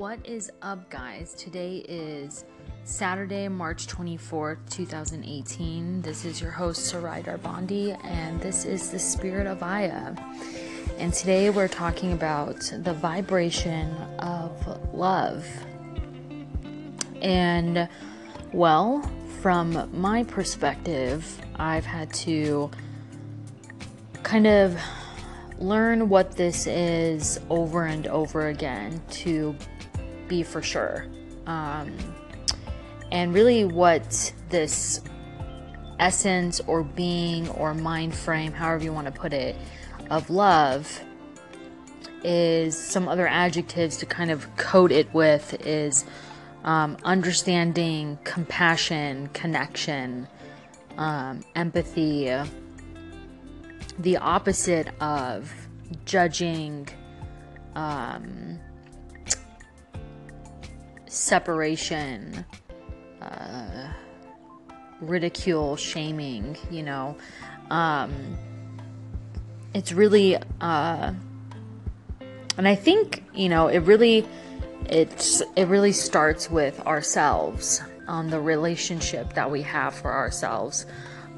What is up, guys? Today is Saturday, March 24th, 2018. This is your host, Sarai Darbandi, and this is the Spirit of Aya. And today we're talking about the vibration of love. And, well, from my perspective, I've had to kind of learn what this is over and over again to be for sure. Um, and really, what this essence or being or mind frame, however you want to put it, of love is some other adjectives to kind of code it with is um, understanding, compassion, connection, um, empathy, the opposite of judging, um, separation, uh, ridicule, shaming, you know. Um, it's really, uh, and I think, you know, it really, it's, it really starts with ourselves, on um, the relationship that we have for ourselves.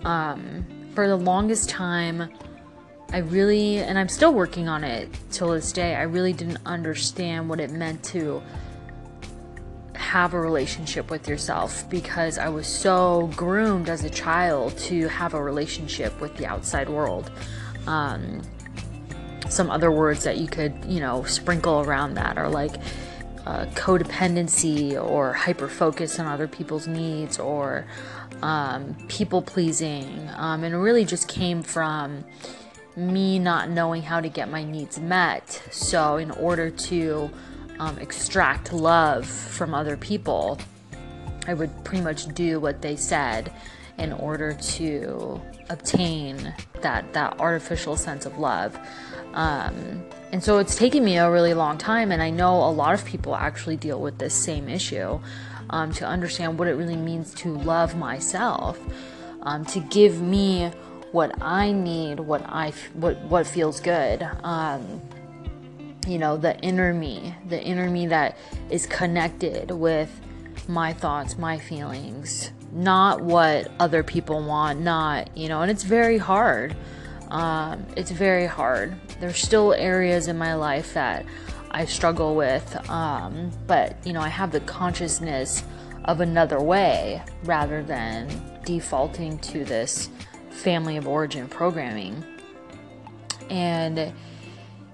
Um, for the longest time, I really, and I'm still working on it till this day, I really didn't understand what it meant to have a relationship with yourself because I was so groomed as a child to have a relationship with the outside world. Um, some other words that you could, you know, sprinkle around that are like uh, codependency or hyper focus on other people's needs or um, people pleasing. Um, and it really just came from me not knowing how to get my needs met. So, in order to um, extract love from other people, I would pretty much do what they said in order to obtain that that artificial sense of love. Um, and so it's taken me a really long time, and I know a lot of people actually deal with this same issue um, to understand what it really means to love myself, um, to give me what I need, what I what what feels good. You know, the inner me, the inner me that is connected with my thoughts, my feelings, not what other people want, not, you know, and it's very hard. Um, it's very hard. There's still areas in my life that I struggle with, um, but, you know, I have the consciousness of another way rather than defaulting to this family of origin programming. And,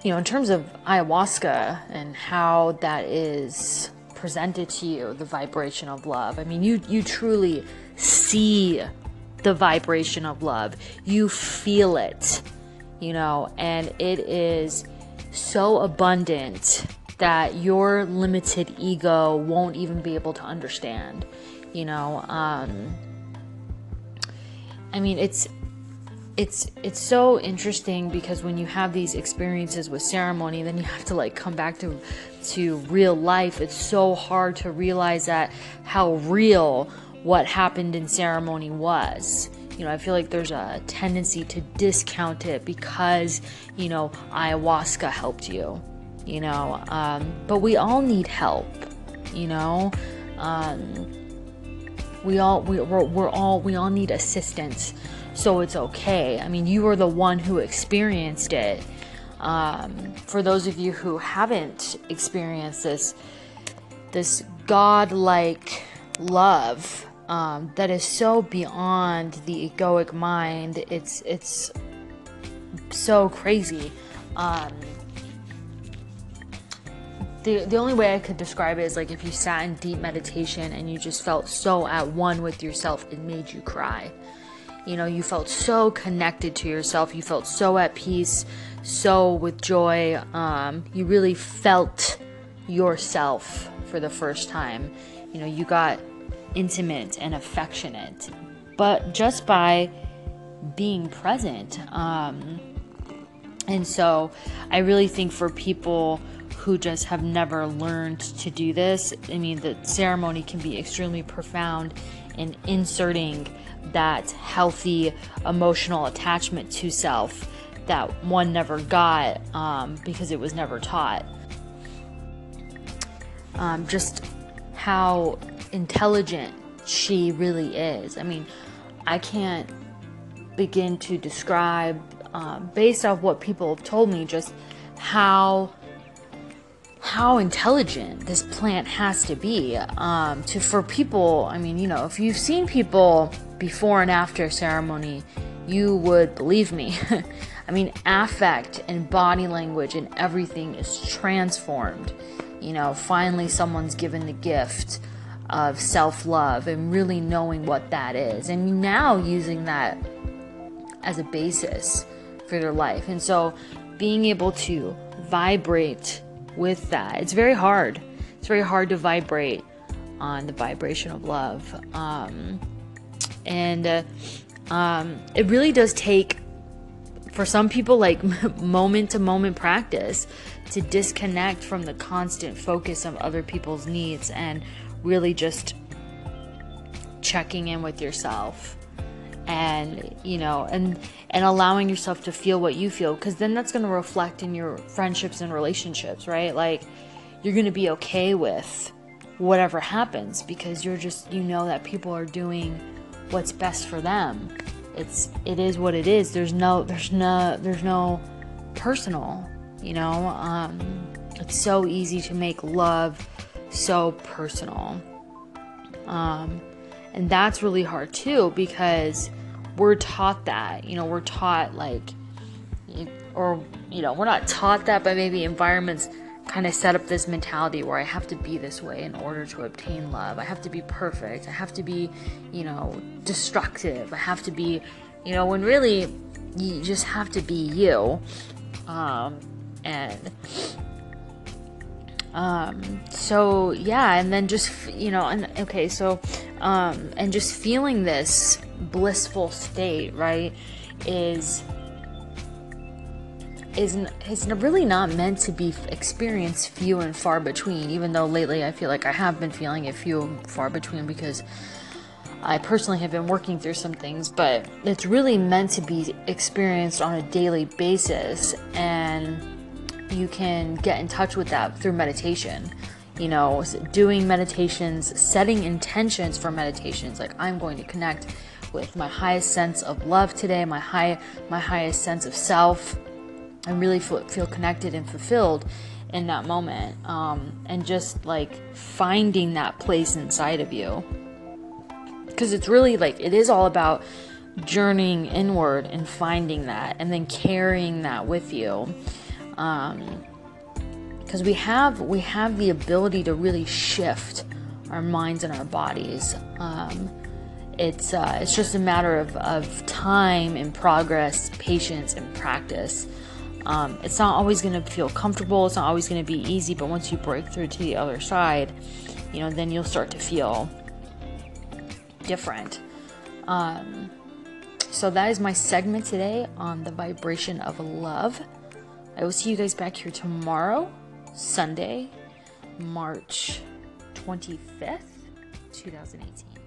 you know, in terms of ayahuasca and how that is presented to you, the vibration of love, I mean, you, you truly see the vibration of love, you feel it, you know, and it is so abundant that your limited ego won't even be able to understand, you know. Um, I mean, it's it's it's so interesting because when you have these experiences with ceremony then you have to like come back to to real life. It's so hard to realize that how real what happened in ceremony was. You know i feel like there's a tendency to discount it because you know ayahuasca helped you you know um, but we all need help you know? Um, we all we, we're, we're all we all need assistance so it's okay. I mean, you are the one who experienced it. Um, for those of you who haven't experienced this, this God-like love um, that is so beyond the egoic mind, it's it's so crazy. Um, the, the only way I could describe it is like if you sat in deep meditation and you just felt so at one with yourself, it made you cry. You know, you felt so connected to yourself. You felt so at peace, so with joy. Um, you really felt yourself for the first time. You know, you got intimate and affectionate, but just by being present. Um, and so I really think for people who just have never learned to do this, I mean, the ceremony can be extremely profound in inserting that healthy emotional attachment to self that one never got um, because it was never taught. um, just how intelligent she really is. I mean, I can't begin to describe, uh, based off what people have told me, just how how intelligent this plant has to be um, to for people i mean you know if you've seen people before and after ceremony you would believe me i mean affect and body language and everything is transformed you know finally someone's given the gift of self-love and really knowing what that is and now using that as a basis for their life and so being able to vibrate with that. It's very hard. It's very hard to vibrate on the vibration of love. Um, and uh, um, it really does take, for some people, like moment to moment practice to disconnect from the constant focus of other people's needs and really just checking in with yourself and you know and and allowing yourself to feel what you feel because then that's going to reflect in your friendships and relationships right? Like you're going to be okay with whatever happens because you're just you know that people are doing what's best for them it's it is what it is there's no there's no there's no personal you know um it's so easy to make love so personal um and that's really hard too because we're taught that. You know, we're taught like, or, you know, we're not taught that, but maybe environments kind of set up this mentality where I have to be this way in order to obtain love. I have to be perfect. I have to be, you know, destructive. I have to be, you know, when really you just have to be you. Um, and um, so yeah, and then just you know, and okay, so um, and just feeling this blissful state, right, is is is really not meant to be experienced few and far between. Even though lately I feel like I have been feeling it few and far between because I personally have been working through some things, but it's really meant to be experienced on a daily basis and you can get in touch with that through meditation. You know, doing meditations, setting intentions for meditations. Like I'm going to connect with my highest sense of love today, my high, my highest sense of self, and really feel, feel connected and fulfilled in that moment. Um, and just like finding that place inside of you, because it's really like it is all about journeying inward and finding that, and then carrying that with you because um, we have we have the ability to really shift our minds and our bodies. Um, it's uh, it's just a matter of, of time and progress, patience and practice. Um, it's not always going to feel comfortable. It's not always going to be easy. But once you break through to the other side, you know, then you'll start to feel different. Um, so that is my segment today on the vibration of love. I will see you guys back here tomorrow, Sunday, March 25th, 2018.